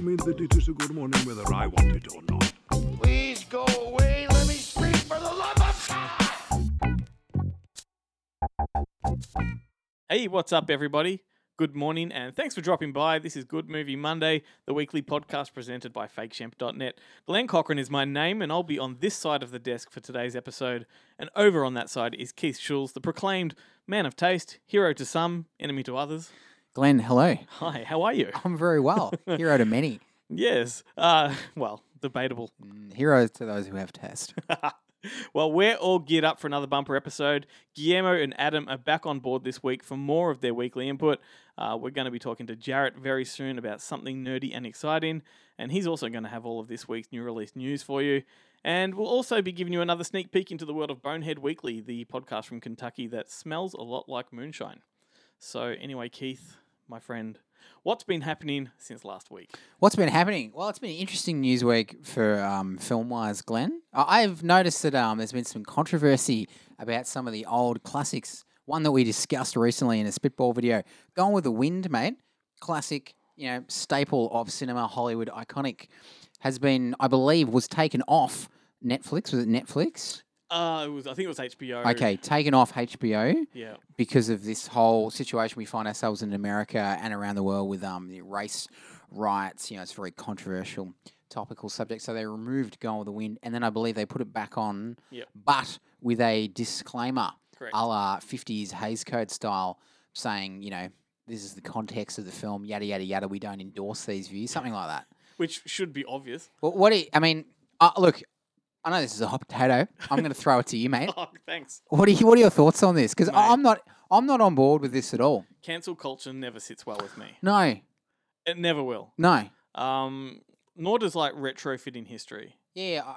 Good morning? What do you mean that it is a good morning whether I want it or not? Please go away. Let me speak for the love of God. Hey, what's up, everybody? Good morning, and thanks for dropping by. This is Good Movie Monday, the weekly podcast presented by FakeShemp.net. Glenn Cochran is my name, and I'll be on this side of the desk for today's episode. And over on that side is Keith Schulz, the proclaimed man of taste, hero to some, enemy to others. Glenn, hello. Hi, how are you? I'm very well. Hero to many. Yes, uh, well, debatable. Mm, Hero to those who have test. well, we're all geared up for another bumper episode. Guillermo and Adam are back on board this week for more of their weekly input. Uh, we're going to be talking to Jarrett very soon about something nerdy and exciting, and he's also going to have all of this week's new release news for you. And we'll also be giving you another sneak peek into the world of Bonehead Weekly, the podcast from Kentucky that smells a lot like moonshine. So, anyway, Keith, my friend, what's been happening since last week? What's been happening? Well, it's been an interesting news week for um, film wise, Glenn. I- I've noticed that um, there's been some controversy about some of the old classics. One that we discussed recently in a Spitball video Gone with the Wind, mate. Classic, you know, staple of cinema, Hollywood, iconic. Has been, I believe, was taken off Netflix. Was it Netflix? Uh, it was, I think it was HBO. Okay, taken off HBO. Yeah. because of this whole situation we find ourselves in America and around the world with um, the race riots. You know, it's a very controversial, topical subject. So they removed Gone with the Wind, and then I believe they put it back on, Yep. but with a disclaimer, Correct. a la 50s Hays Code style, saying, you know, this is the context of the film, yada, yada, yada. We don't endorse these views, something like that. Which should be obvious. Well, what do you, I mean, uh, look, I know this is a hot potato. I'm going to throw it to you, mate. Oh, thanks. What are, you, what are your thoughts on this? Because Mate. I'm not, I'm not on board with this at all. Cancel culture never sits well with me. No, It never will. no. Um, nor does like retrofitting history. Yeah, I-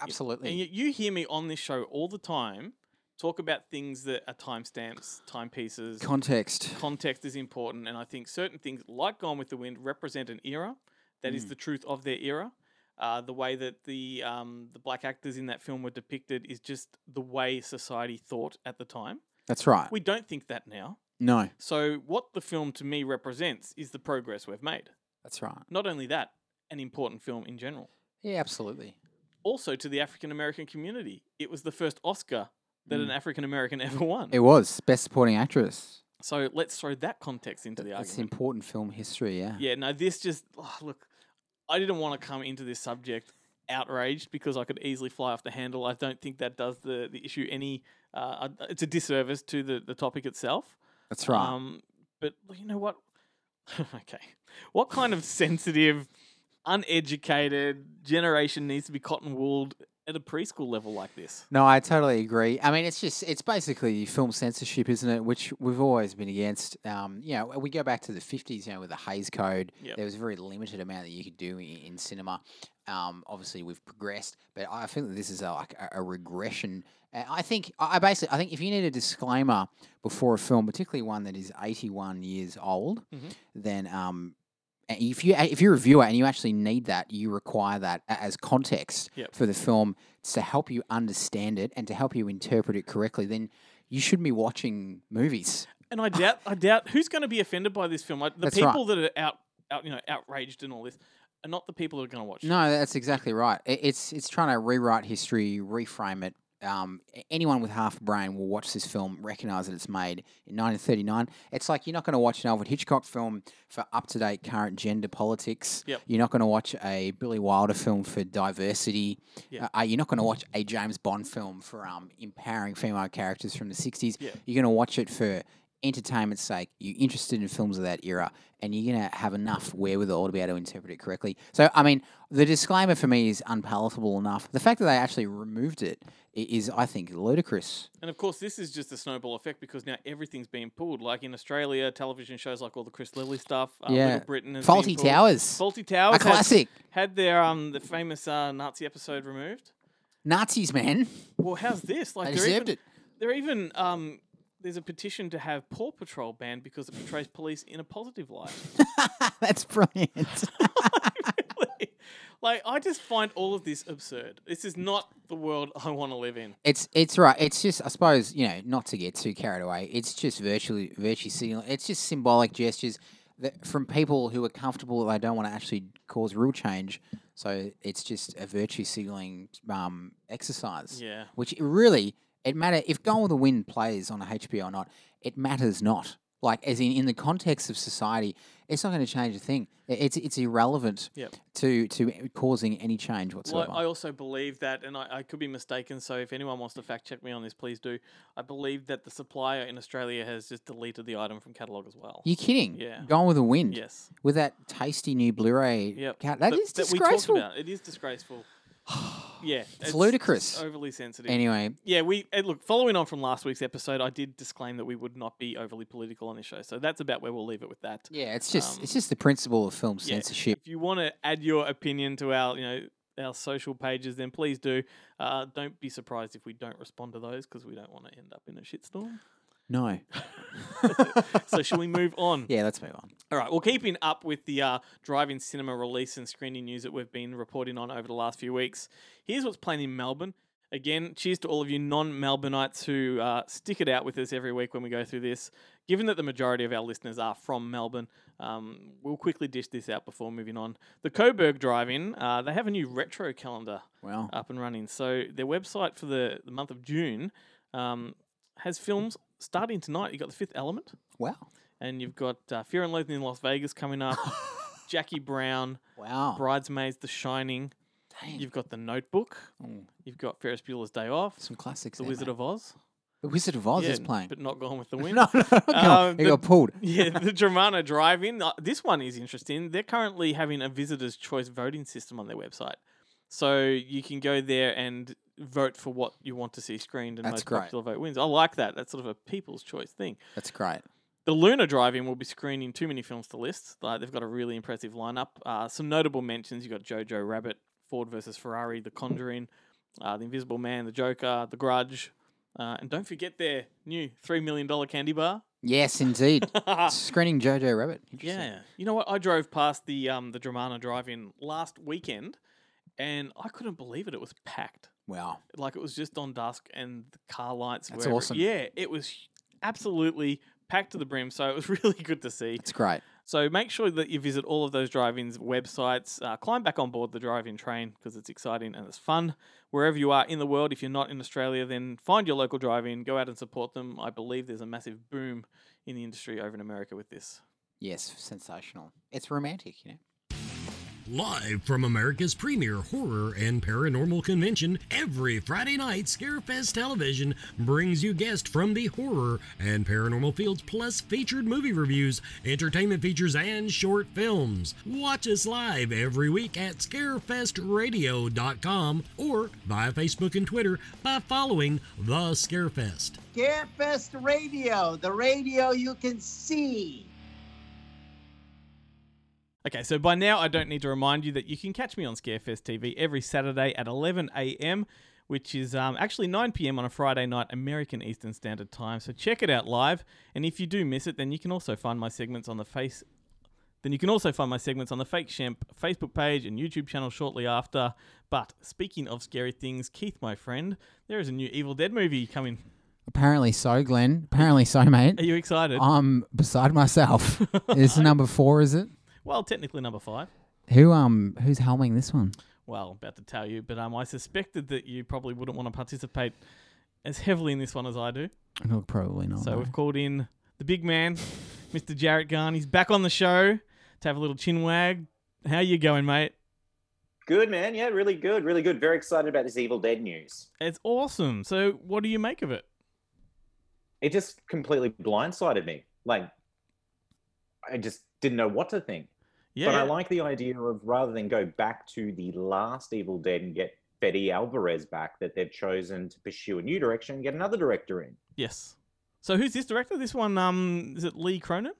absolutely. And you, you hear me on this show all the time talk about things that are timestamps, timepieces. Context. Context is important, and I think certain things, like Gone with the Wind, represent an era that Mm. is the truth of their era. Uh, the way that the um, the black actors in that film were depicted is just the way society thought at the time. That's right. We don't think that now. no, So what the film to me represents is the progress we've made. that's right. Not only that, an important film in general. Yeah, absolutely. Also to the African American community, it was the first Oscar that an African American ever won. Mm. It was best supporting actress. So let's throw that context into the That's argument. It's important film history. Yeah. Yeah, no, this just oh, look. I didn't want to come into this subject outraged because I could easily fly off the handle. I don't think that does the, the issue any. Uh, uh, it's a disservice to the, the topic itself. That's right. Um, but you know what? okay, what kind of sensitive, uneducated generation needs to be cotton wooled at a preschool level like this? no, I totally agree. I mean, it's just it's basically film censorship, isn't it? Which we've always been against. Um, you know, we go back to the fifties. You know, with the Hays Code, Yep. there was a very limited amount that you could do in, in cinema. Um, obviously, we've progressed, but I think that this is a, like a, a regression. I think I basically I think if you need a disclaimer before a film, particularly one that is eighty-one years old, Mhm. then um, if you if you're a viewer and you actually need that, you require that as context Yep. for the film to help you understand it and to help you interpret it correctly. Then you shouldn't be watching movies. And I doubt, I doubt who's going to be offended by this film. Like, the That's right. people that are out, out, you know, outraged and all this, are not the people that are going to watch. it. No, that's exactly right. It's it's trying to rewrite history, reframe it. Um, anyone with half a brain will watch this film, recognize that it's made in 1939. It's like you're not going to watch an Alfred Hitchcock film for up to date current gender politics. Yep. You're not going to watch a Billy Wilder film for diversity. Yeah. Uh, you're not going to watch a James Bond film for um, empowering female characters from the 60s. Yeah. You're going to watch it for entertainment's sake, you're interested in films of that era, and you're going to have enough wherewithal to be able to interpret it correctly. So, I mean, the disclaimer for me is unpalatable enough. The fact that they actually removed it is, i- think, ludicrous. And of course, this is just a snowball effect because now everything's being pulled. Like in Australia, television shows like all the Chris Lilley stuff. Uh, Yeah. Little Britain has Fawlty. Towers. Fawlty Towers. A classic. Had, their um the famous uh, Nazi episode removed. Nazis, man. Well, how's this? Like They deserved even, it. They're even um. There's a petition to have Paw Patrol banned because it portrays police in a positive light. That's brilliant. Really? like I just find all of this absurd. This is not the world I want to live in. It's it's right. It's just I suppose you know not to get too carried away. It's just virtually virtue signaling. It's just symbolic gestures that from people who are comfortable that they don't want to actually cause real change. So it's just a virtue signaling um, exercise. Yeah. Which really it matter if Gone with the Wind plays on a HBO or not. It matters not. Like as in in the context of society, it's not going to change a thing. It's it's irrelevant Yep. to to causing any change Well, whatsoever. I also believe that, and I, I could be mistaken. So if anyone wants to fact check me on this, please do. I believe that the supplier in Australia has just deleted the item from catalog as well. you kidding? Yeah. Gone with the Wind. Yes. with that tasty new Blu-ray. Yep. Cat, that That- is that we talked disgraceful. about. It is disgraceful. yeah. It's, ludicrous. overly sensitive. Anyway, Yeah, we eh, look. Following on from last week's episode, I did disclaim that we would not be overly political on this show, so that's about where we'll leave it with that. yeah, it's just Um, it's just the principle of film Yeah, censorship. If you want to add your opinion to our, you know, our social pages, then please do. Uh, don't be surprised if we don't respond to those because we don't want to end up in a shitstorm. No. so shall we move on? Yeah, let's move on. All right. Well, keeping up with the uh, drive-in cinema release and screening news that we've been reporting on over the last few weeks, here's what's playing in Melbourne. Again, cheers to all of you non-Melbourneites who uh, stick it out with us every week when we go through this. Given that the majority of our listeners are from Melbourne, um, we'll quickly dish this out before moving on. The Coburg Drive-In, uh, they have a new retro calendar Well, up and running. So their website for the, the month of June um, has films starting tonight. You've got The Fifth Element wow, and you've got uh, Fear and Loathing in Las Vegas coming up, Jackie Brown, wow. Bridesmaids, The Shining. Dang. You've got The Notebook. Mm, You've got Ferris Bueller's Day Off. some classics. The there, Wizard mate. of Oz. the Wizard of Oz Yeah, is playing. but not Gone with the Wind. no, no, no, Um, the- got pulled. yeah, the Dromana Drive-In. Uh, this one is interesting. They're currently having a visitor's choice voting system on their website, so you can go there and vote for what you want to see screened, and That's most great. popular vote wins. I like that. That's sort of a people's choice thing. That's great. The Luna Drive-In will be screening too many films to list. Like they've got a really impressive lineup. Uh, some notable mentions: you got Jojo Rabbit, Ford versus Ferrari, The Conjuring, uh, The Invisible Man, The Joker, The Grudge, uh, and don't forget their new three million dollar candy bar. Yes, indeed. Screening Jojo Rabbit. Interesting. Yeah, you know what? I drove past the um the Dromana Drive-In last weekend, and I couldn't believe it. It was packed. Wow. Like it was just on dusk, and the car lights. That's were awesome. Yeah, it was absolutely packed to the brim. So it was really good to see. It's great. So make sure that you visit all of those drive-ins websites. Uh, climb back on board the drive-in train because it's exciting and it's fun. Wherever you are in the world, if you're not in Australia, then find your local drive-in. Go out and support them. I believe there's a massive boom in the industry over in America with this. Yes, sensational. It's romantic, you know. Live from America's premier horror and paranormal convention, every Friday night, Scarefest Television brings you guests from the horror and paranormal fields, plus featured movie reviews, entertainment features, and short films. Watch us live every week at scarefestradio.com or via Facebook and Twitter by following The Scarefest. Scarefest Radio, the radio you can see. Okay, so by now I don't need to remind you that you can catch me on Scarefest TV every Saturday at 11 a.m., which is um, actually 9 p.m. on a Friday night American Eastern Standard Time. So check it out live, and if you do miss it, then you can also find my segments on the face. Then you can also find my segments on the Fake Shemp Facebook page and YouTube channel shortly after. But speaking of scary things, Keith, my friend, there is a new Evil Dead movie coming. Apparently so, Glenn. Apparently so, mate. Are you excited? I'm beside myself. is number four, is it? Well, technically number five. Who um who's helming this one? well, about to tell you, but um, I suspected that you probably wouldn't want to participate as heavily in this one as I do. Look, probably not. so no. we've called in the big man, Mr. Jarrett Garn. He's back on the show to have a little chin wag. How you going, mate? Good man, yeah, really good, really good. Very excited about this Evil Dead news. It's awesome. So, what do you make of it? it just completely blindsided me. Like, I just didn't know what to think. Yeah. But I like the idea of rather than go back to the last Evil Dead and get Fede Alvarez back, that they've chosen to pursue a new direction and get another director in. yes. So who's this director? This one, um, is it Lee Cronin?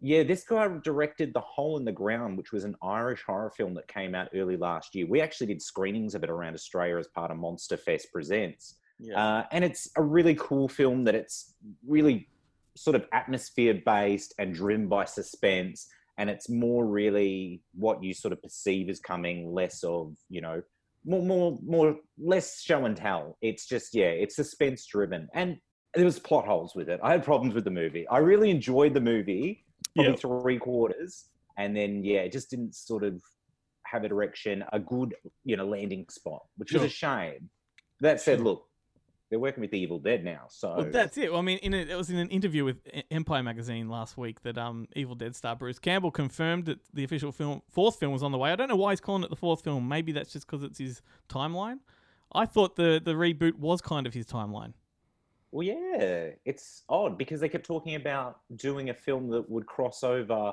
Yeah, this guy directed The Hole in the Ground, which was an Irish horror film that came out early last year. We actually did screenings of it around Australia as part of Monster Fest Presents. Uh, and it's a really cool film that it's really sort of atmosphere based and driven by suspense. And it's more really what you sort of perceive as coming, less of, you know, more, more, more, less show and tell. It's just, yeah, it's suspense driven. And there was plot holes with it. I had problems with the movie. I really enjoyed the movie, probably Yep. three quarters. And then, yeah, it just didn't sort of have a direction, a good, you know, landing spot, which was a shame. That said, look, they're working with the Evil Dead now, so Well, that's it. Well, I mean, in a, it was in an interview with Empire magazine last week that um, Evil Dead star Bruce Campbell confirmed that the official film fourth film was on the way. I don't know why he's calling it the fourth film. Maybe that's just because it's his timeline. I thought the the reboot was kind of his timeline. Well, yeah, it's odd because they kept talking about doing a film that would cross over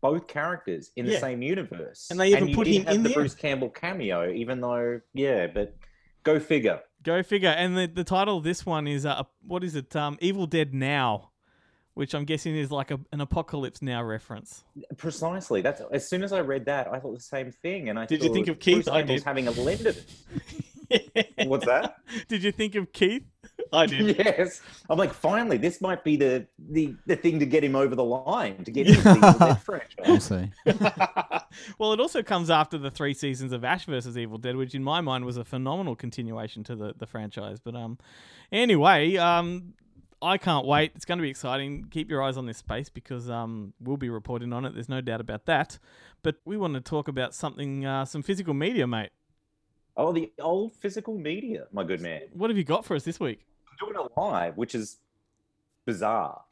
both characters in the same universe, And they even you put him in the there. Bruce Campbell cameo, even though, yeah, but go figure. Go figure. And the, the title of this one is uh, what is it? Um, Evil Dead Now, which I'm guessing is like a, an Apocalypse Now reference. Precisely. That's as soon as I read that, I thought the same thing, and I Did you think of Keith? Bruce I Campbell's did. having a lend of it. What's that? Did you think of Keith? I did. yes. I'm like, finally, this might be the, the the thing to get him over the line to get Evil Dead franchise. We'll see. well, it also comes after the three seasons of Ash versus Evil Dead, which in my mind was a phenomenal continuation to the, the franchise. But um, anyway, um, I can't wait. It's going to be exciting. Keep your eyes on this space because um, we'll be reporting on it. There's no doubt about that. But we want to talk about something, uh, some physical media, mate. Oh, the old physical media, my good man. What have you got for us this week? I'm doing it live, which is bizarre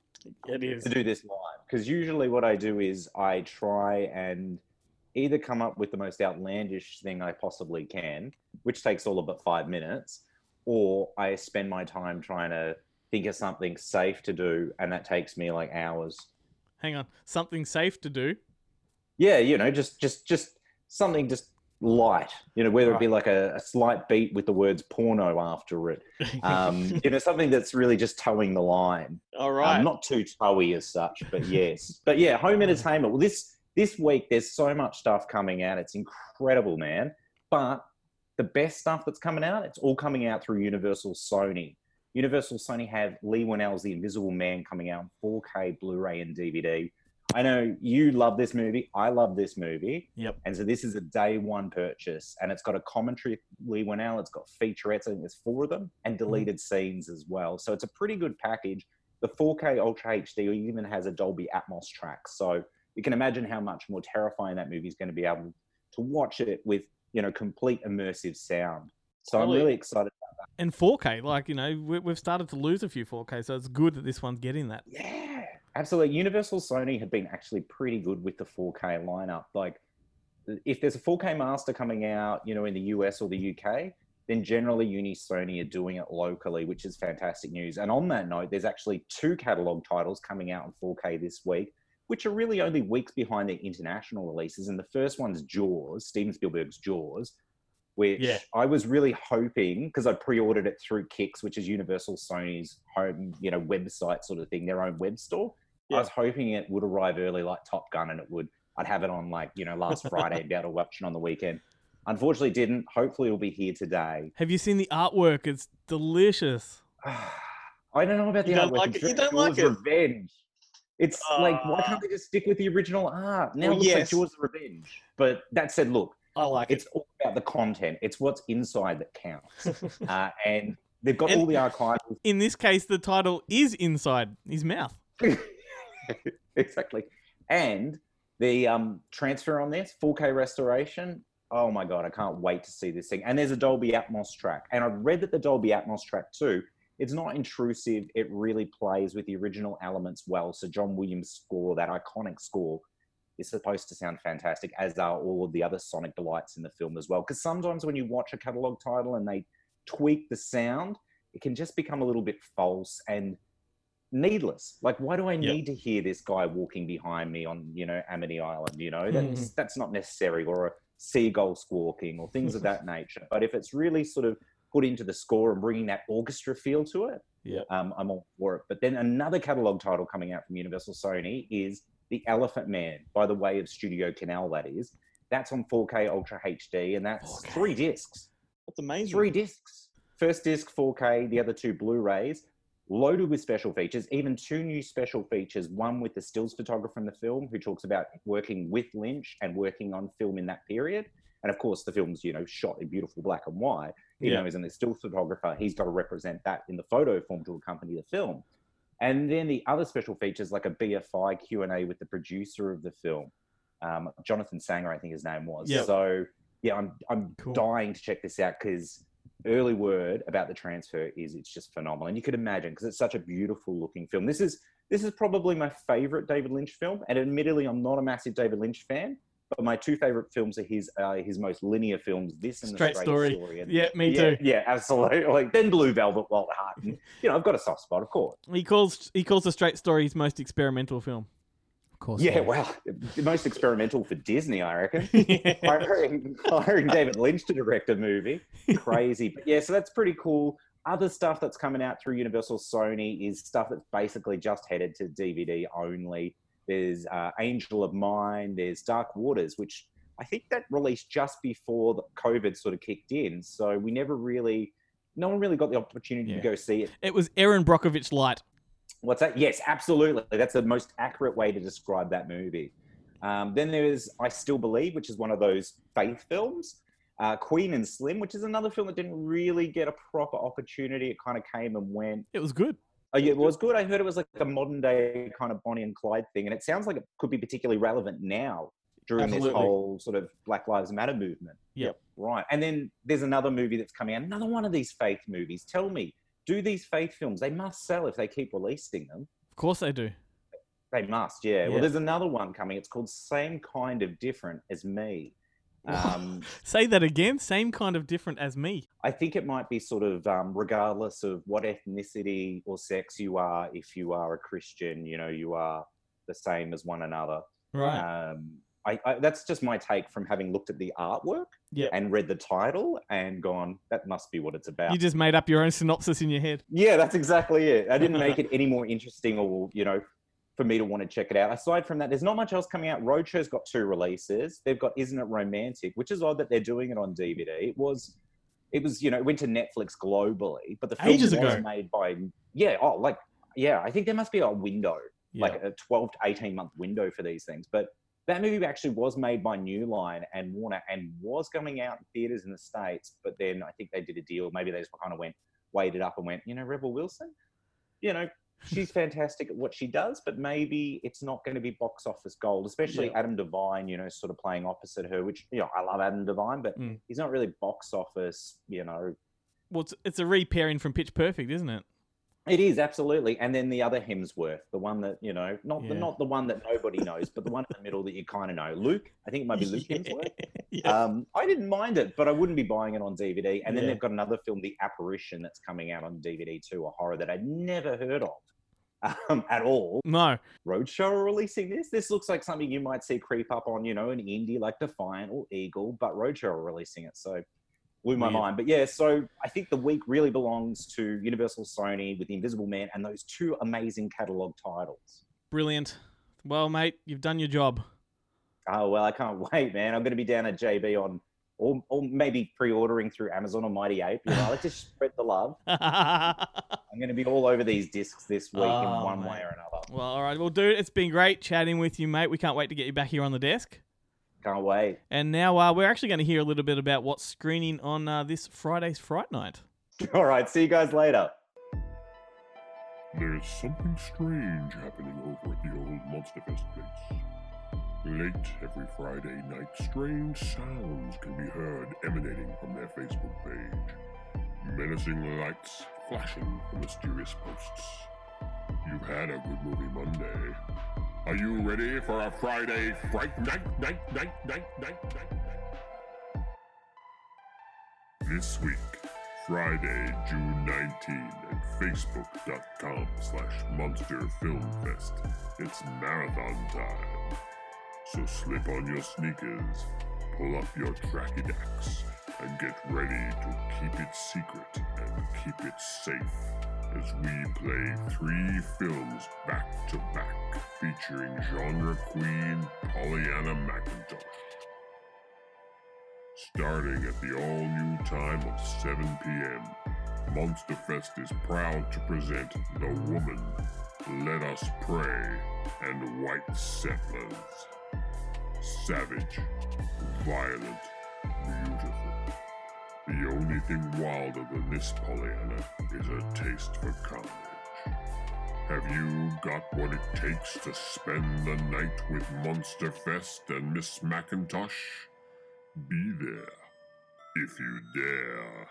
It is. to do this live. Because usually what I do is I try and either come up with the most outlandish thing I possibly can, which takes all of but five minutes, or I spend my time trying to think of something safe to do, and that takes me like hours. Hang on. Something safe to do. Yeah, you know, just just just something just light, you know, whether it be like a, a slight beat with the words porno after it, um, you know, something that's really just towing the line. All right. Um, not too towy as such, but yes. but yeah, home entertainment. Well, this this week there's so much stuff coming out. It's incredible, man. But the best stuff that's coming out, it's all coming out through Universal Sony. Universal Sony have Leigh Whannell's The Invisible Man coming out in 4K Blu-ray and DVD. I know you love this movie. I love this movie. Yep. And so this is a day one purchase, and it's got a commentary Leigh Whannell. It's got featurettes. I think there's four of them, and mm-hmm. deleted scenes as well. So it's a pretty good package. The 4K Ultra HD even has a Dolby Atmos track, so you can imagine how much more terrifying that movie is going to be able to watch it with you know complete immersive sound. So I'm really excited. About that. And 4K, like, you know, we, we've started to lose a few 4K, so it's good that this one's getting that. Yeah, absolutely. Universal Sony have been actually pretty good with the 4K lineup. Like, if there's a 4K master coming out, you know, in the US or the UK, then generally Uni Sony are doing it locally, which is fantastic news. And on that note, there's actually two catalog titles coming out in 4K this week, which are really only weeks behind their international releases. And the first one's Jaws, Steven Spielberg's Jaws, which Yeah. I was really hoping because I pre-ordered it through Kix, which is Universal Sony's home, you know, website sort of thing, their own web store. I was hoping it would arrive early like Top Gun and it would I'd have it on like, you know, last Friday and be able to watch it on the weekend. Unfortunately didn't. Hopefully it'll be here today. Have you seen the artwork? It's delicious. I don't know about the You artwork. like It's it? You don't like it? Revenge. It's like why can't they just stick with the original art? Now Well, it looks yes. like Jaws of Revenge. But that said, look, I like it's all about the content. It's what's inside that counts. uh, and they've got And- all the archival In this case, the title is inside his mouth. exactly. And the um, transfer on this 4K restoration. Oh my god, I can't wait to see this thing. And there's a Dolby Atmos track, and I've read that the Dolby Atmos track too. It's not intrusive. It really plays with the original elements well. So John Williams' score, that iconic score, is supposed to sound fantastic, as are all of the other sonic delights in the film as well. Because sometimes when you watch a catalog title and they tweak the sound, it can just become a little bit false and needless. Like, why do I Yep. need to hear this guy walking behind me on, you know, Amity Island? You know, that's that's not necessary, or a seagull squawking, or things of that nature. But if it's really sort of put into the score and bringing that orchestra feel to it, Yep. um, I'm all for it. But then another catalog title coming out from Universal Sony is The Elephant Man, by the way of Studio Canal. That is, that's on 4K Ultra HD, and that's 4K. three discs. That's amazing. Three discs. First disc 4K, the other two Blu-rays, loaded with special features. Even two new special features. One with the stills photographer in the film, who talks about working with Lynch and working on film in that period. And of course, the film's you know shot in beautiful black and white. You Yeah. though he's a still photographer, he's got to represent that in the photo form to accompany the film. And then the other special features, like a BFI Q and A with the producer of the film, um, Jonathan Sanger, I think his name was. Yep. So yeah, I'm I'm Cool. dying to check this out because early word about the transfer is it's just phenomenal, and you could imagine because it's such a beautiful looking film. This is this is probably my favorite David Lynch film, and admittedly, I'm not a massive David Lynch fan. But my two favorite films are his uh, his most linear films, this and Straight the straight Story. and- Yeah, me yeah, too. Yeah, absolutely. Then Blue Velvet, Wild at Heart. And, you know, I've got a soft spot, of course. He calls he calls the Straight Story his most experimental film. Course. Yeah, well, the most experimental for Disney, I reckon. yeah. hiring, hiring David Lynch to direct a movie. Crazy. But yeah, so that's pretty cool. Other stuff that's coming out through Universal Sony is stuff that's basically just headed to DVD only. There's uh, Angel of Mine, there's Dark Waters, which I think that released just before the COVID sort of kicked in. So we never really, no one really got the opportunity Yeah. to go see it. It was Erin Brockovich light. What's that? Yes, absolutely. That's the most accurate way to describe that movie. Um, then there's I Still Believe, which is one of those faith films. Uh, Queen and Slim, which is another film that didn't really get a proper opportunity. It kind of came and went. It was good. Oh, yeah, it was good. I heard it was like a modern day kind of Bonnie and Clyde thing, and it sounds like it could be particularly relevant now during this whole sort of Black Lives Matter movement. Yep. Right. And then there's another movie that's coming out, another one of these faith movies. Tell me, do these faith films, they must sell if they keep releasing them. Of course they do. They must, yeah. Yeah. Well, there's another one coming. It's called Same Kind of Different as Me. Um, Say that again. Same kind of different as me. I think it might be sort of um, regardless of what ethnicity or sex you are, if you are a Christian, you know, you are the same as one another. Right. Um, I, I, that's just my take from having looked at the artwork Yep. and read the title and gone, that must be what it's about. You just made up your own synopsis in your head. Yeah, that's exactly it. I didn't make it any more interesting or, you know, for me to want to check it out. Aside from that, there's not much else coming out. Roadshow's got two releases. They've got Isn't It Romantic, which is odd that they're doing it on DVD. It was, it was, you know, it went to Netflix globally, but the film Ages was ago. made by, yeah, oh, like, yeah, I think there must be a window, Yeah. like a 12 to 18 month window for these things. But that movie actually was made by New Line and Warner and was coming out in theaters in the States, but then I think they did a deal. Maybe they just kind of went, weighed up and went, you know, Rebel Wilson, you know, she's fantastic at what she does, but maybe it's not going to be box office gold, especially Yeah. Adam Devine, you know, sort of playing opposite her, which, you know, I love Adam Devine, but Mm. he's not really box office, you know. Well, it's, it's a repairing from Pitch Perfect, isn't it? It is absolutely, and then the other Hemsworth, the one that you know, not the not the one that nobody knows, but the one in the middle that you kind of know. Luke, I think it might be Luke Hemsworth. yeah. Um, I didn't mind it, but I wouldn't be buying it on DVD. And then Yeah. they've got another film, The Apparition, that's coming out on DVD too, a horror that I'd never heard of um, at all. no. Roadshow are releasing this. This looks like something you might see creep up on, you know, an indie like Defiant or Eagle, but Roadshow are releasing it. So blew my Weird. mind. But yeah, so I think the week really belongs to Universal Sony with The Invisible Man and those two amazing catalog titles. Brilliant. Well, mate, you've done your job. Oh well, I can't wait, man. I'm going to be down at JB on, or, or maybe pre-ordering through Amazon or Mighty Ape. You know, like to spread the love. I'm going to be all over these discs this week in oh, one mate. way or another. well, all right. Well, dude, it's been great chatting with you, mate. We can't wait to get you back here on the desk. Can't wait. And now uh, we're actually going to hear a little bit about what's screening on uh, this Friday's Fright Night. All right, see you guys later. There's something strange happening over at the old Monster Fest place. Late every Friday night, strange sounds can be heard emanating from their Facebook page. Menacing lights flashing from mysterious posts. You've had a good movie Monday. Are you ready for a Friday fright night, night, night, night, night, night, night? This week, Friday, June 19 at facebook.com slash Monster Film Fest. It's marathon time. So slip on your sneakers, pull up your tracky dacks, and get ready to keep it secret and keep it safe as we play three films back to back featuring genre queen Pollyanna McIntosh. Starting at the all new time of 7 p.m., Monsterfest is proud to present The Woman, Let Us Pray, and White Settlers. Savage, violent. The only thing wilder than this, Pollyanna, is a taste for carnage. Have you got what it takes to spend the night with Monsterfest and Miss McIntosh? Be there if you dare.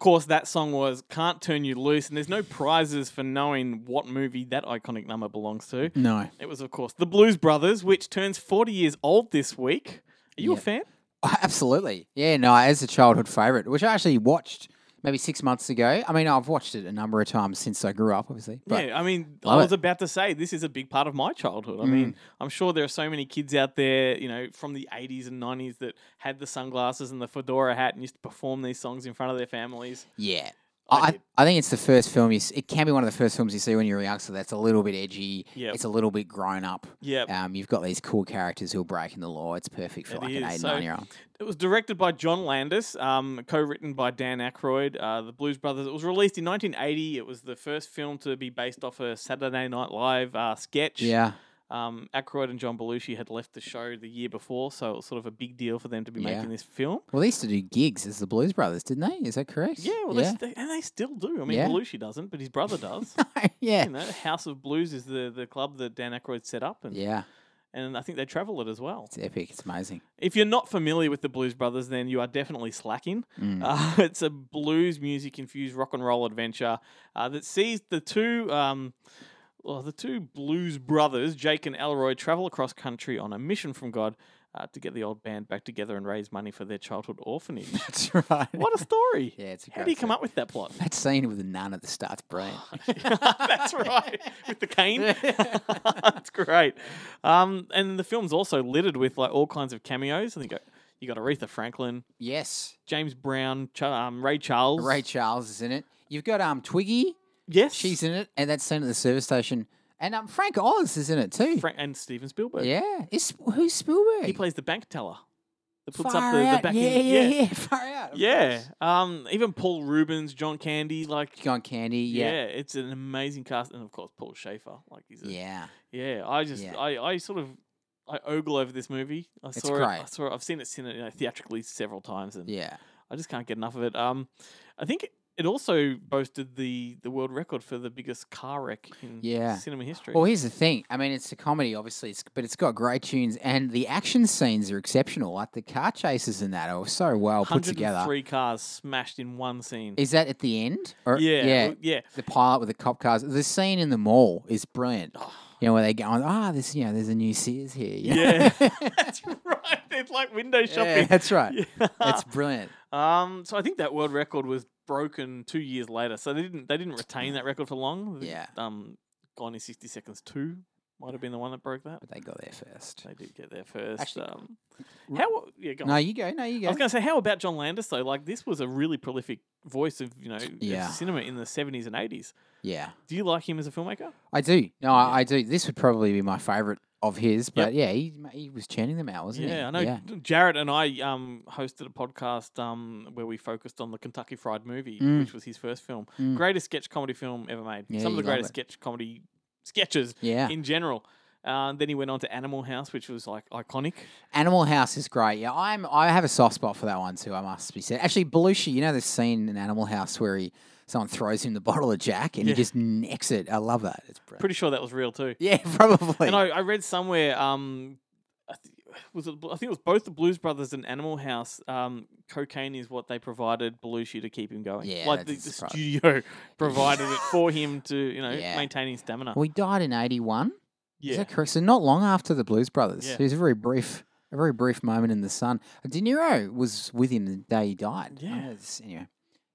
Course, that song was Can't Turn You Loose, and there's no prizes for knowing what movie that iconic number belongs to. No. It was, of course, The Blues Brothers, which turns 40 years old this week. Are you a fan? Oh, absolutely. Yeah, no, as a childhood favourite, which I actually watched maybe six months ago. I mean, I've watched it a number of times since I grew up, obviously. But yeah, I mean, I was it. about to say this is a big part of my childhood. I Mm. mean, I'm sure there are so many kids out there, you know, from the 80s and 90s that had the sunglasses and the fedora hat and used to perform these songs in front of their families. yeah. I I, did. I think it's the first film you. s- It can be one of the first films you see when you're a youngster. That's a little bit edgy. Yep. It's a little bit grown up. Yep. Um, you've got these cool characters who are breaking the law. It's perfect for It like an is. eight, So, nine year old. It was directed by John Landis, um, co-written by Dan Aykroyd, uh, the Blues Brothers. It was released in 1980. It was the first film to be based off a Saturday Night Live uh, sketch. Yeah. Um, Aykroyd and John Belushi had left the show the year before, so it was sort of a big deal for them to be Yeah. making this film. Well, they used to do gigs as the Blues Brothers, didn't they? Is that correct? Yeah, well, They, st- and they still do. I mean, Yeah. Belushi doesn't, but his brother does. yeah. You know, House of Blues is the, the club that Dan Aykroyd set up, and Yeah. and I think they travel it as well. It's epic. It's amazing. If you're not familiar with the Blues Brothers, then you are definitely slacking. Mm. Uh, it's a blues music infused rock and roll adventure uh, that sees the two. Um, well, the two blues brothers, Jake and Elroy, travel across country on a mission from God uh, to get the old band back together and raise money for their childhood orphanage. That's right. what a story! Yeah, it's a How do you come story. up with that plot? That scene with the nun at the start's brilliant. That's right, with the cane. That's great. Um, and the film's also littered with like all kinds of cameos. I think uh, you got Aretha Franklin, yes. James Brown, Ch- um, Ray Charles. Ray Charles is in it. You've got um Twiggy. Yes, She's in it, and that scene at the service station. And um, Frank Oz is in it too. Fra- and Steven Spielberg. yeah, is who's Spielberg? he plays the bank teller that puts Far up the, the out. back. yeah, end. yeah, yeah, far out. Yeah. Um, even Paul Reubens, John Candy, like John Candy. yeah. Yeah, it's an amazing cast, and of course Paul Shaffer, like he's a, yeah. yeah. I just Yeah. I, I sort of I ogle over this movie. I It's saw it. I saw it. I've seen it, seen it you know, theatrically several times, and yeah. I just can't get enough of it. Um, I think it also boasted the the world record for the biggest car wreck in Yeah. cinema history. Well, here's the thing. I mean, it's a comedy, obviously, it's, but it's got great tunes, and the action scenes are exceptional. Like the car chases and that are so well put together. Three cars smashed in one scene. Is that at the end? Or, yeah, yeah. yeah. The pilot with the cop cars. The scene in the mall is brilliant. You know where they go, ah, this, you know, there's a new Sears here. you know? Yeah, that's right. It's like window Yeah, shopping. that's right. Yeah. It's brilliant. Um, so I think that world record was broken two years later. So they didn't they didn't retain that record for long. Yeah. Um, Gone in sixty seconds two might have been the one that broke that. But they got there first. They did get there first. Actually, um, how? Yeah, go No, on. you go. No, you go. I was going to say, how about John Landis though? Like this was a really prolific voice of you know of cinema in the seventies and eighties. Yeah, Do you like him as a filmmaker? I do. No, I, I do. This would probably be my favorite of his, but yeah, he he was churning them out, wasn't he? Yeah, I know. Yeah. Jared and I um, hosted a podcast um, where we focused on the Kentucky Fried Movie, Mm. which was his first film. Mm. Greatest sketch comedy film ever made. Yeah, Some of you the love greatest sketch comedy sketches Yeah. in general. Uh, then he went on to Animal House, which was like iconic. Animal House is great. Yeah, I'm. I have a soft spot for that one too. I must be said. Actually, Belushi, you know the scene in Animal House where he someone throws him the bottle of Jack and Yeah. he just necks it. I love that. It's brilliant. Pretty sure that was real too. Yeah, probably. And I, I read somewhere, um, I th- was it, I think it was both the Blues Brothers and Animal House. Um, cocaine is what they provided Belushi to keep him going. Yeah, like the, the studio provided it for him to, you know, Yeah. maintain his stamina. well, he died in '81. yeah, Is that correct? So not long after the Blues Brothers. Yeah. It was a very brief, a very brief moment in the sun. De Niro was with him the day he died. Yeah. was- anyway,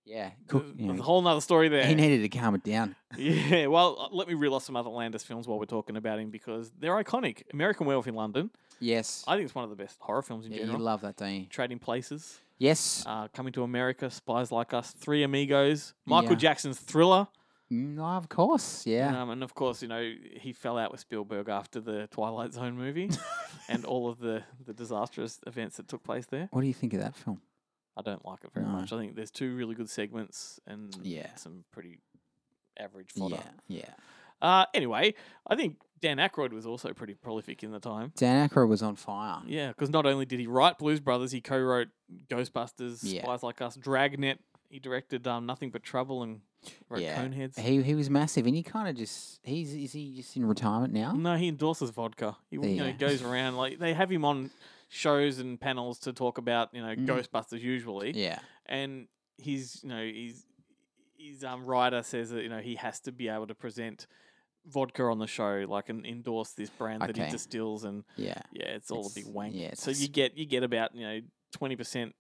yeah. Cook, you know, a whole nother story there. he needed to calm it down. Yeah, well, uh, let me reel off some other Landis films while we're talking about him because they're iconic. American Werewolf in London. Yes. I think it's one of the best horror films in yeah, you love that, don't you? Trading Places, Yes. uh, Coming to America, Spies Like Us, Three Amigos, Michael Yeah. Jackson's Thriller. Mm, oh, of course. Yeah. Um, and of course, you know, he fell out with Spielberg after the Twilight Zone movie and all of the, the disastrous events that took place there. What do you think of that film? I don't like it very No. much. I think there's two really good segments and Yeah. some pretty average fodder. Yeah. Yeah. Uh, anyway, I think Dan Aykroyd was also pretty prolific in the time. Dan Aykroyd was on fire. Yeah, because not only did he write Blues Brothers, he co-wrote Ghostbusters, Yeah. Spies Like Us, Dragnet. He directed um, Nothing But Trouble and wrote Yeah. Coneheads. He he was massive, and he kind of just he's is he just in retirement now? No, he endorses vodka. He you know, go. goes around like they have him on shows and panels to talk about you know Mm. Ghostbusters usually, Yeah. and he's you know he's his um writer says that you know he has to be able to present vodka on the show like and endorse this brand that he distills and Yeah. yeah it's all a big wank. yeah, so you get you get about you know twenty percent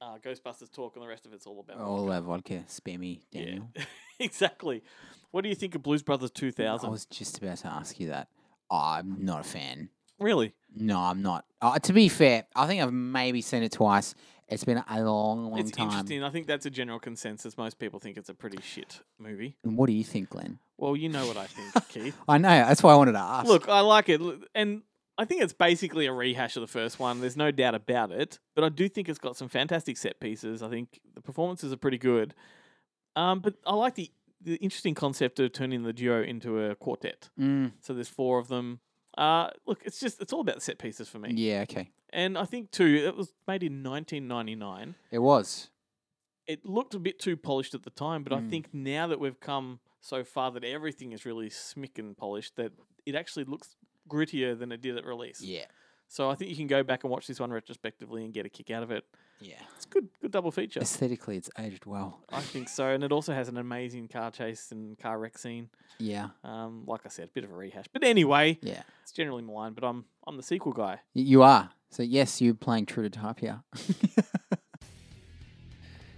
uh, Ghostbusters talk and the rest of it's all about All vodka. that vodka, spammy Daniel. Yeah, exactly. What do you think of Blues Brothers two thousand? I was just about to ask you that. I'm not a fan. Really? No, I'm not. Uh, to be fair, I think I've maybe seen it twice. It's been a long, long It's time. interesting. I think that's a general consensus. Most people think it's a pretty shit movie. And what do you think, Glenn? Well, you know what I think, Keith. I know. That's why I wanted to ask. Look, I like it, Look, and I think it's basically a rehash of the first one. There's no doubt about it. But I do think it's got some fantastic set pieces. I think the performances are pretty good. Um, but I like the the interesting concept of turning the duo into a quartet. Mm, So there's four of them. Uh, look, it's just it's all about the set pieces for me. yeah, okay. And I think too, it was made in 1999. It was. it looked a bit too polished at the time, but I Mm. think now that we've come so far that everything is really smick and polished, that it actually looks grittier than it did at release. Yeah. So I think you can go back and watch this one retrospectively and get a kick out of it. Yeah. It's good, good double feature. Aesthetically, it's aged well. I think so, and it also has an amazing car chase and car wreck scene. Yeah. Um, like I said, a bit of a rehash, but anyway, Yeah. it's generally maligned. But I'm I'm the sequel guy. Y- You are. So yes, you're playing true to type here.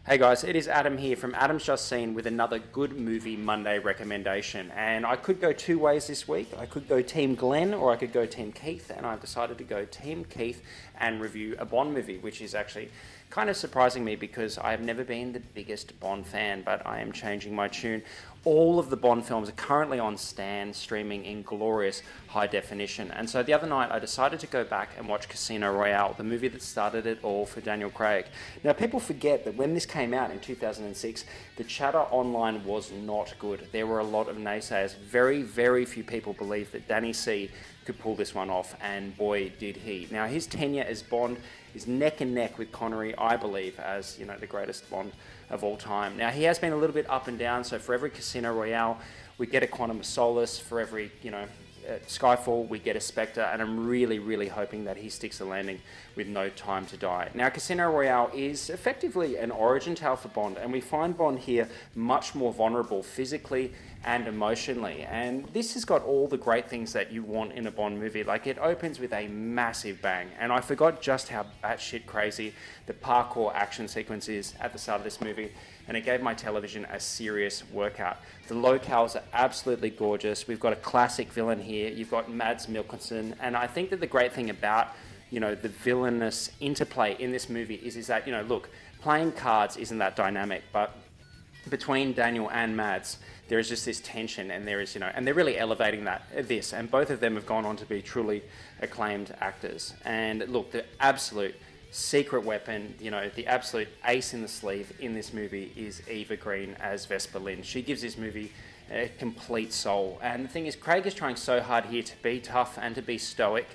Hey guys, it is Adam here from Adam's Just Seen with another Good Movie Monday recommendation. And I could go two ways this week. I could go Team Glenn or I could go Team Keith. And I've decided to go Team Keith and review a Bond movie, which is actually kind of surprising me because I have never been the biggest Bond fan, but I am changing my tune. All of the Bond films are currently on Stan, streaming in glorious high definition. And so the other night I decided to go back and watch Casino Royale, the movie that started it all for Daniel Craig. Now, people forget that when this came out in 2006, the chatter online was not good. There were a lot of naysayers. Very, very few people believed that Danny C could pull this one off, and boy, did he. Now, his tenure as Bond is neck and neck with Connery, I believe, as you know the greatest Bond of all time. Now, he has been a little bit up and down. So for every Casino Royale, we get a Quantum of Solace. For every you know uh, Skyfall, we get a Spectre, and I'm really, really hoping that he sticks the landing with No Time to Die. Now, Casino Royale is effectively an origin tale for Bond, and we find Bond here much more vulnerable physically and emotionally. And this has got all the great things that you want in a Bond movie. Like it opens with a massive bang, and I forgot just how batshit crazy the parkour action sequence is at the start of this movie. And it gave my television a serious workout. The locales are absolutely gorgeous. We've got a classic villain here. You've got Mads Mikkelsen, and I think that the great thing about you know the villainous interplay in this movie is is that you know look playing cards isn't that dynamic, but between Daniel and Mads, there is just this tension, and there is, you know, and they're really elevating that this, and both of them have gone on to be truly acclaimed actors. And look, the absolute secret weapon, you know, the absolute ace in the sleeve in this movie is Eva Green as Vesper Lynd. She gives this movie a complete soul. And the thing is, Craig is trying so hard here to be tough and to be stoic.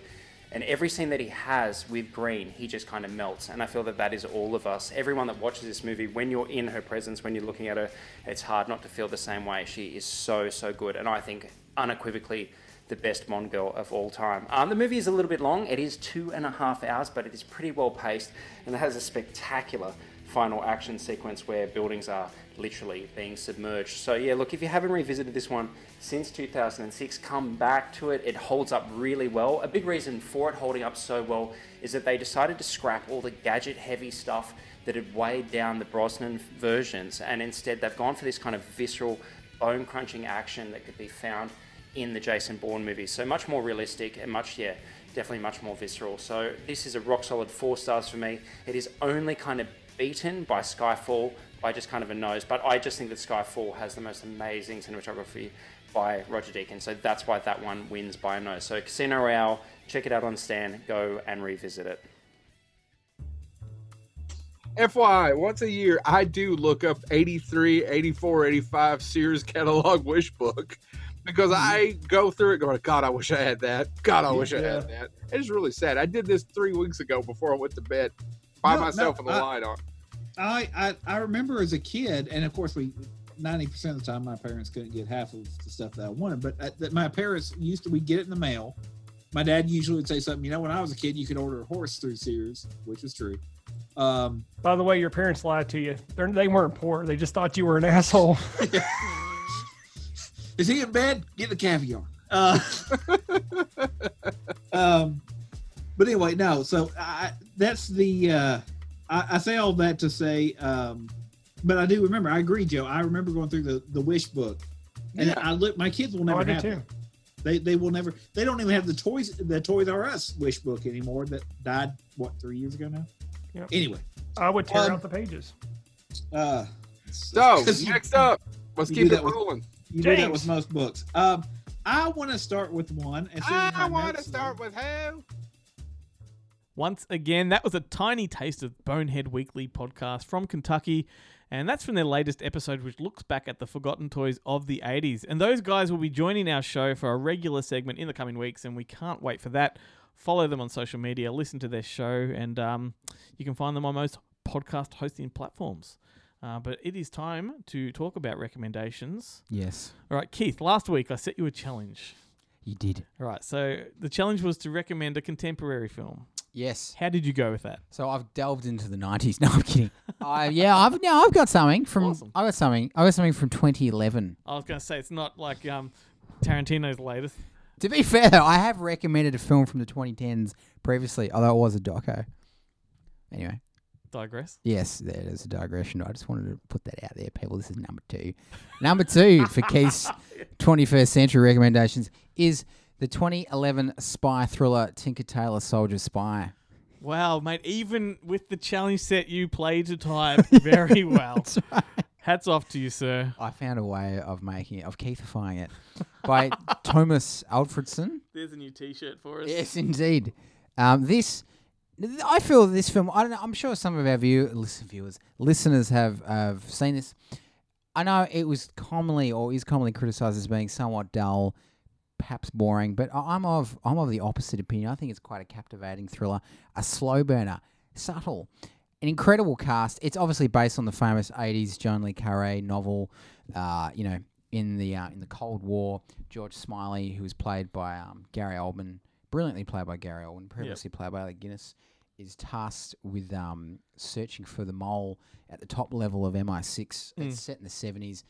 And every scene that he has with Green, he just kind of melts. And I feel that that is all of us. Everyone that watches this movie, when you're in her presence, when you're looking at her, it's hard not to feel the same way. She is so, so good. And I think unequivocally the best Bond girl of all time. Um, the movie is a little bit long. It is two and a half hours, but it is pretty well paced. And it has a spectacular final action sequence where buildings are literally being submerged. So yeah, look, if you haven't revisited this one since 2006, come back to it. It holds up really well. A big reason for it holding up so well is that they decided to scrap all the gadget heavy stuff that had weighed down the Brosnan versions and instead they've gone for this kind of visceral bone crunching action that could be found in the Jason Bourne movies. So much more realistic and much yeah, definitely much more visceral. So this is a rock solid 4 stars for me. It is only kind of beaten by Skyfall by just kind of a nose. But I just think that Skyfall has the most amazing cinematography by Roger Deakins. So that's why that one wins by a nose. So Casino Royale, check it out on Stan. Go and revisit it. FYI, once a year, I do look up 83, 84, 85 Sears catalog wish book because I go through it going, God, I wish I had that. God, I wish I had that. It's really sad. I did this three weeks ago before I went to bed by No, myself no, with the I- light on. I, I I remember as a kid, and of course we. Ninety percent of the time, my parents couldn't get half of the stuff that I wanted. But uh, that my parents used to, we get it in the mail. My dad usually would say something. You know, when I was a kid, you could order a horse through Sears, which was true. Um, By the way, your parents lied to you. They're, they weren't poor. They just thought you were an asshole. Is he in bed? Get the caviar. Uh, um, but anyway, no. So I, that's the. Uh, I, I say all that to say, um, but I do remember. I agree, Joe. I remember going through the the wish book, and Yeah. I look. My kids will Oh, never I did have too. They they will never. They don't even have the toys the Toys R Us wish book anymore. That died what three years ago now. Yep. Anyway, I would tear Um, out the pages. uh, so next up, let's keep it rolling. with- rolling. You do that James. with most books. Um, I want to start with one. and see I want to notes- start with who? Once again, that was a tiny taste of Bonehead Weekly podcast from Kentucky. And that's from their latest episode, which looks back at the forgotten toys of the 80s. And those guys will be joining our show for a regular segment in the coming weeks, and we can't wait for that. Follow them on social media, listen to their show, and um, you can find them on most podcast hosting platforms. Uh, but it is time to talk about recommendations. Yes, All right, Keith, last week I set you a challenge. you did. All right, so the challenge was to recommend a contemporary film. Yes. How did you go with that? So I've delved into the nineties. No, I'm kidding. I yeah, I've now I've got something from Awesome. I got something. I got something from 2011. I was going to say it's not like um, Tarantino's latest. To be fair though, I have recommended a film from the 2010s previously, although it was a doco. Anyway, Digress. yes, there is a digression. I just wanted to put that out there, people. This is number two. number two for Keith's 21st century recommendations is the 2011 spy thriller Tinker Tailor Soldier Spy. Wow, mate! Even with the challenge set, you played to type very well. Hats off to you, sir. I found a way of making it, of Keithifying it, by Tomas Alfredson. There's a new T-shirt for us. Yes, indeed. Um, this, I feel this film. I don't know. I'm sure some of our view, listen, viewers, listeners have have seen this. I know it was commonly or is commonly criticised as being somewhat dull, perhaps boring. But I'm of I'm of the opposite opinion. I think it's quite a captivating thriller, a slow burner, subtle, an incredible cast. It's obviously based on the famous '80s John le Carre novel. Uh, you know, in the uh, in the Cold War, George Smiley, who was played by um, Gary Oldman, brilliantly played by Gary Oldman, previously played by Alec Guinness, is tasked with um, searching for the mole at the top level of MI6. Mm. It's set in the 70s.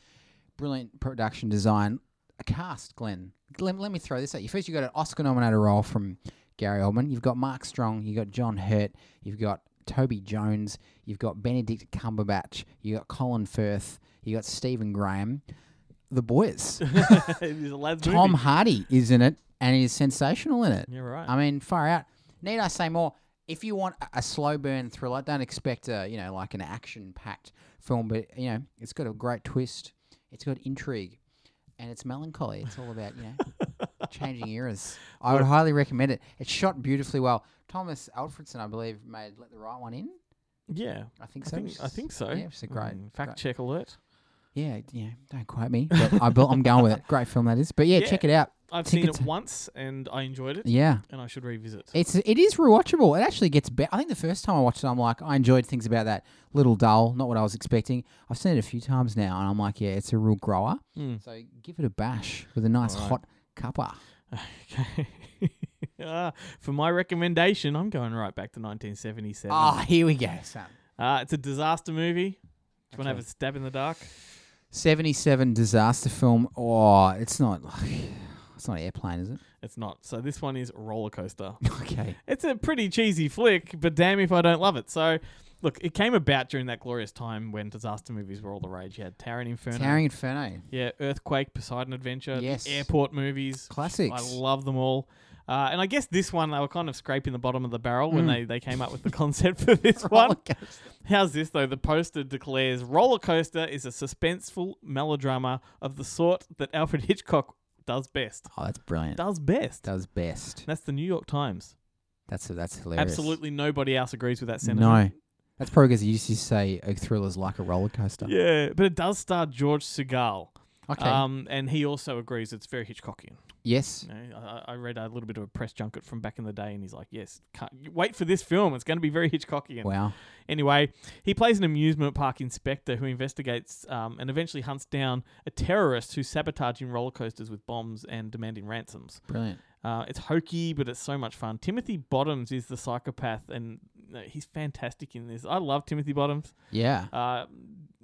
Brilliant production design. A cast, Glenn. Let, let me throw this at you. First, you've got an Oscar nominated role from Gary Oldman. You've got Mark Strong. You've got John Hurt. You've got Toby Jones. You've got Benedict Cumberbatch. You've got Colin Firth. You've got Stephen Graham. The boys. it is a lads Tom movie. Hardy is in it and he's sensational in it. You're right. I mean, far out. Need I say more? If you want a- a slow burn thriller, don't expect a you know like an action packed film, but you know it's got a great twist. It's got intrigue, and it's melancholy. It's all about you know changing eras. I would highly recommend it. It's shot beautifully well. Tomas Alfredson, I believe, made Let the Right One In. Yeah, I think I so. think, I think so. Yeah, it's a great Mm, fact great- check alert. Yeah, yeah. Don't quote me, but I, I'm going with it. Great film that is. But yeah, check it out. I've seen it once and I enjoyed it. Yeah. and I should revisit. It's it is rewatchable. It actually gets better. I think the first time I watched it, I'm like, I enjoyed things about that. Little dull, not what I was expecting. I've seen it a few times now, and I'm like, yeah, it's a real grower. Mm. So give it a bash with a nice Alright. hot cuppa. Okay. uh, for my recommendation, I'm going right back to 1977. Ah, here we go, son. Uh, it's a disaster movie. Do you want to have a stab in the dark? 77 disaster film. Oh, it's not. It's not airplane, is it? It's not. So this one is Roller Coaster. Okay. It's a pretty cheesy flick, but damn if I don't love it. So, look, it came about during that glorious time when disaster movies were all the rage. You had Towering Inferno. Towering Inferno. Yeah, Earthquake, Poseidon Adventure, Yes. airport movies. Classics. I love them all. Uh, and I guess this one, they were kind of scraping the bottom of the barrel when Mm. they, they came up with the concept for this one. How's this, though? The poster declares Roller Coaster is a suspenseful melodrama of the sort that Alfred Hitchcock does best. Oh, that's brilliant. Does best. Does best. That's the New York Times. That's that's hilarious. Absolutely nobody else agrees with that sentiment. No. That's probably because you used to say a thriller's like a roller coaster. Yeah, but it does star George Segal. Okay. Um, and he also agrees it's very Hitchcockian. Yes. You know, I, I read a little bit of a press junket from back in the day, and he's like, "Yes, can't, wait for this film. It's going to be very Hitchcockian." Wow. Anyway, he plays an amusement park inspector who investigates um, and eventually hunts down a terrorist who's sabotaging roller coasters with bombs and demanding ransoms. Brilliant. Uh, it's hokey, but it's so much fun. Timothy Bottoms is the psychopath, and he's fantastic in this. I love Timothy Bottoms. Yeah. Uh,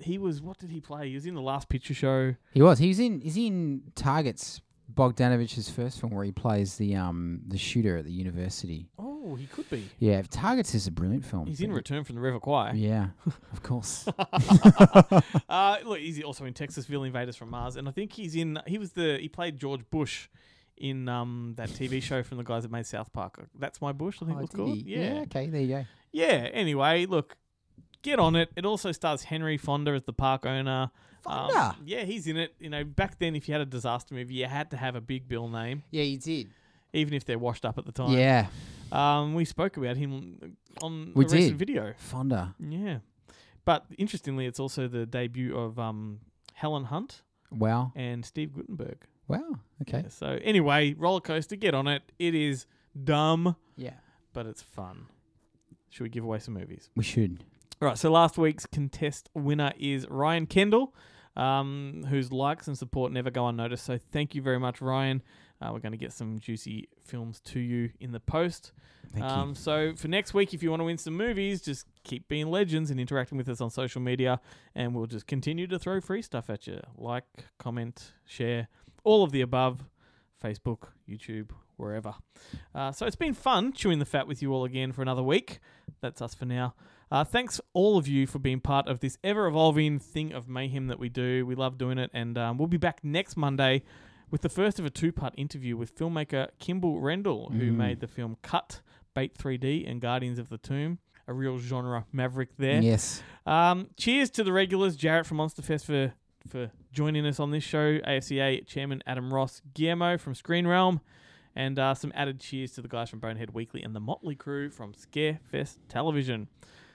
he was what did he play? He was in the Last Picture Show. He was. He was in. Is he in Targets? Bogdanovich's first film, where he plays the um the shooter at the university. Oh, he could be. Yeah, Targets is a brilliant film. He's in Return from the River Kwai. Yeah, of course. uh, look, he's also in Texasville Invaders from Mars, and I think he's in. He was the. He played George Bush in um that TV show from the guys that made South Park. That's my Bush. I think Oh, it was called. Yeah. Yeah, okay, there you go. Yeah. Anyway, look, get on it. It also stars Henry Fonda as the park owner. Um, Fonda? yeah, he's in it. You know, back then, if you had a disaster movie, you had to have a big bill name. Yeah, you did. Even if they're washed up at the time. Yeah. Um, we spoke about him on We a recent did. video. Fonda. Yeah. But interestingly, it's also the debut of um, Helen Hunt Wow. and Steve Guttenberg. Wow. Okay. Yeah, so anyway, roller coaster, get on it. It is dumb. Yeah. But it's fun. Should we give away some movies? We should. All right. So last week's contest winner is Ryan Kendall, um, whose likes and support never go unnoticed. So thank you very much, Ryan. Uh, we're going to get some juicy films to you in the post. Thank you. um, So for next week, if you want to win some movies, just keep being legends and interacting with us on social media, and we'll just continue to throw free stuff at you. Like, comment, share, all of the above. Facebook, YouTube, wherever. Uh, so it's been fun chewing the fat with you all again for another week. That's us for now. Uh, thanks all of you for being part of this ever evolving thing of mayhem that we do. We love doing it, and um, we'll be back next Monday with the first of a two part interview with filmmaker Kimble Rendall, who Mm. made the film Cut, Bait 3D, and Guardians of the Tomb. A real genre maverick there. Yes. Um, cheers to the regulars, Jarrett from Monster Fest for for joining us on this show. AFCA chairman Adam Ross, Guillermo from Screen Realm, and uh, some added cheers to the guys from Bonehead Weekly and the Motley Crew from Scarefest Television.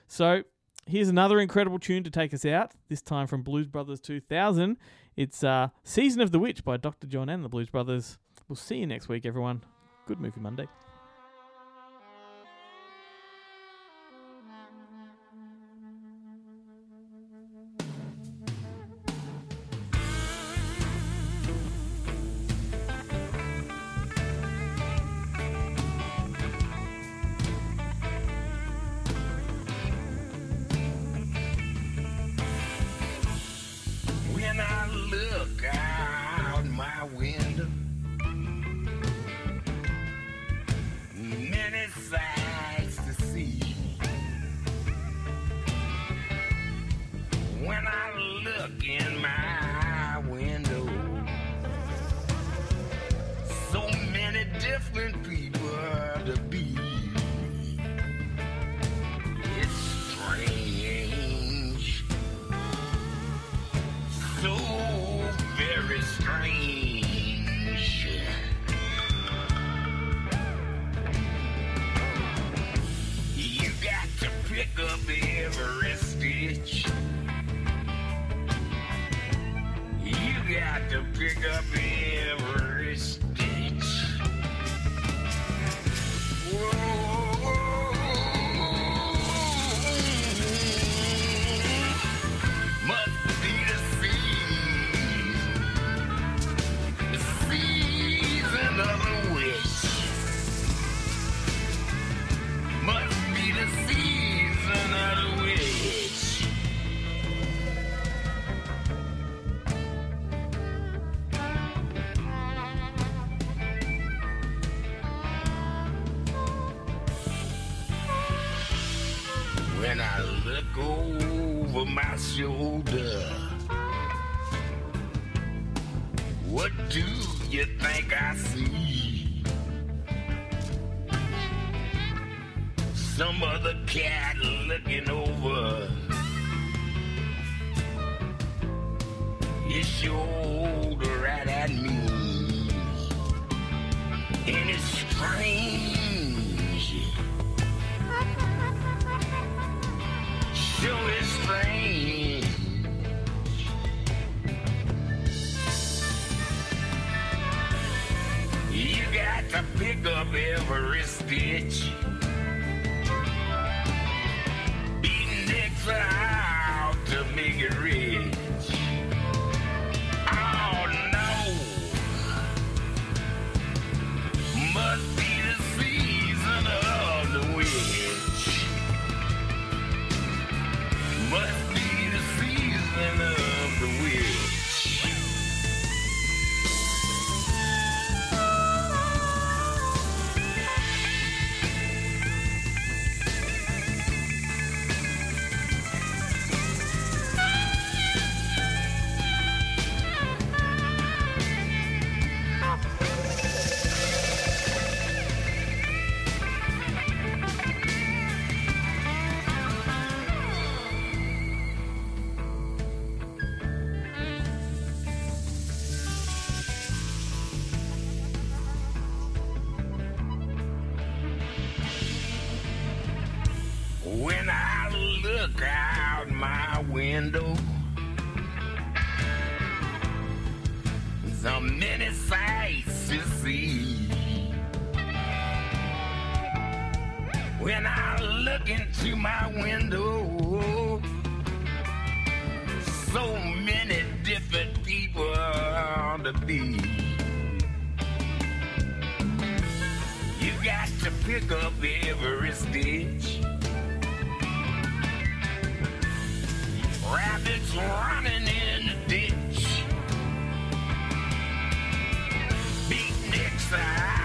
So here's another incredible tune to take us out. This time from Blues Brothers 2000. It's uh, "Season of the Witch" by Dr. John and the Blues Brothers. We'll see you next week, everyone. Good movie Monday. Very strange. You got to pick up every stitch. when I look into my window. So many different people on the be. You got to pick up every stitch. Rabbits running in the ditch. Beatniks are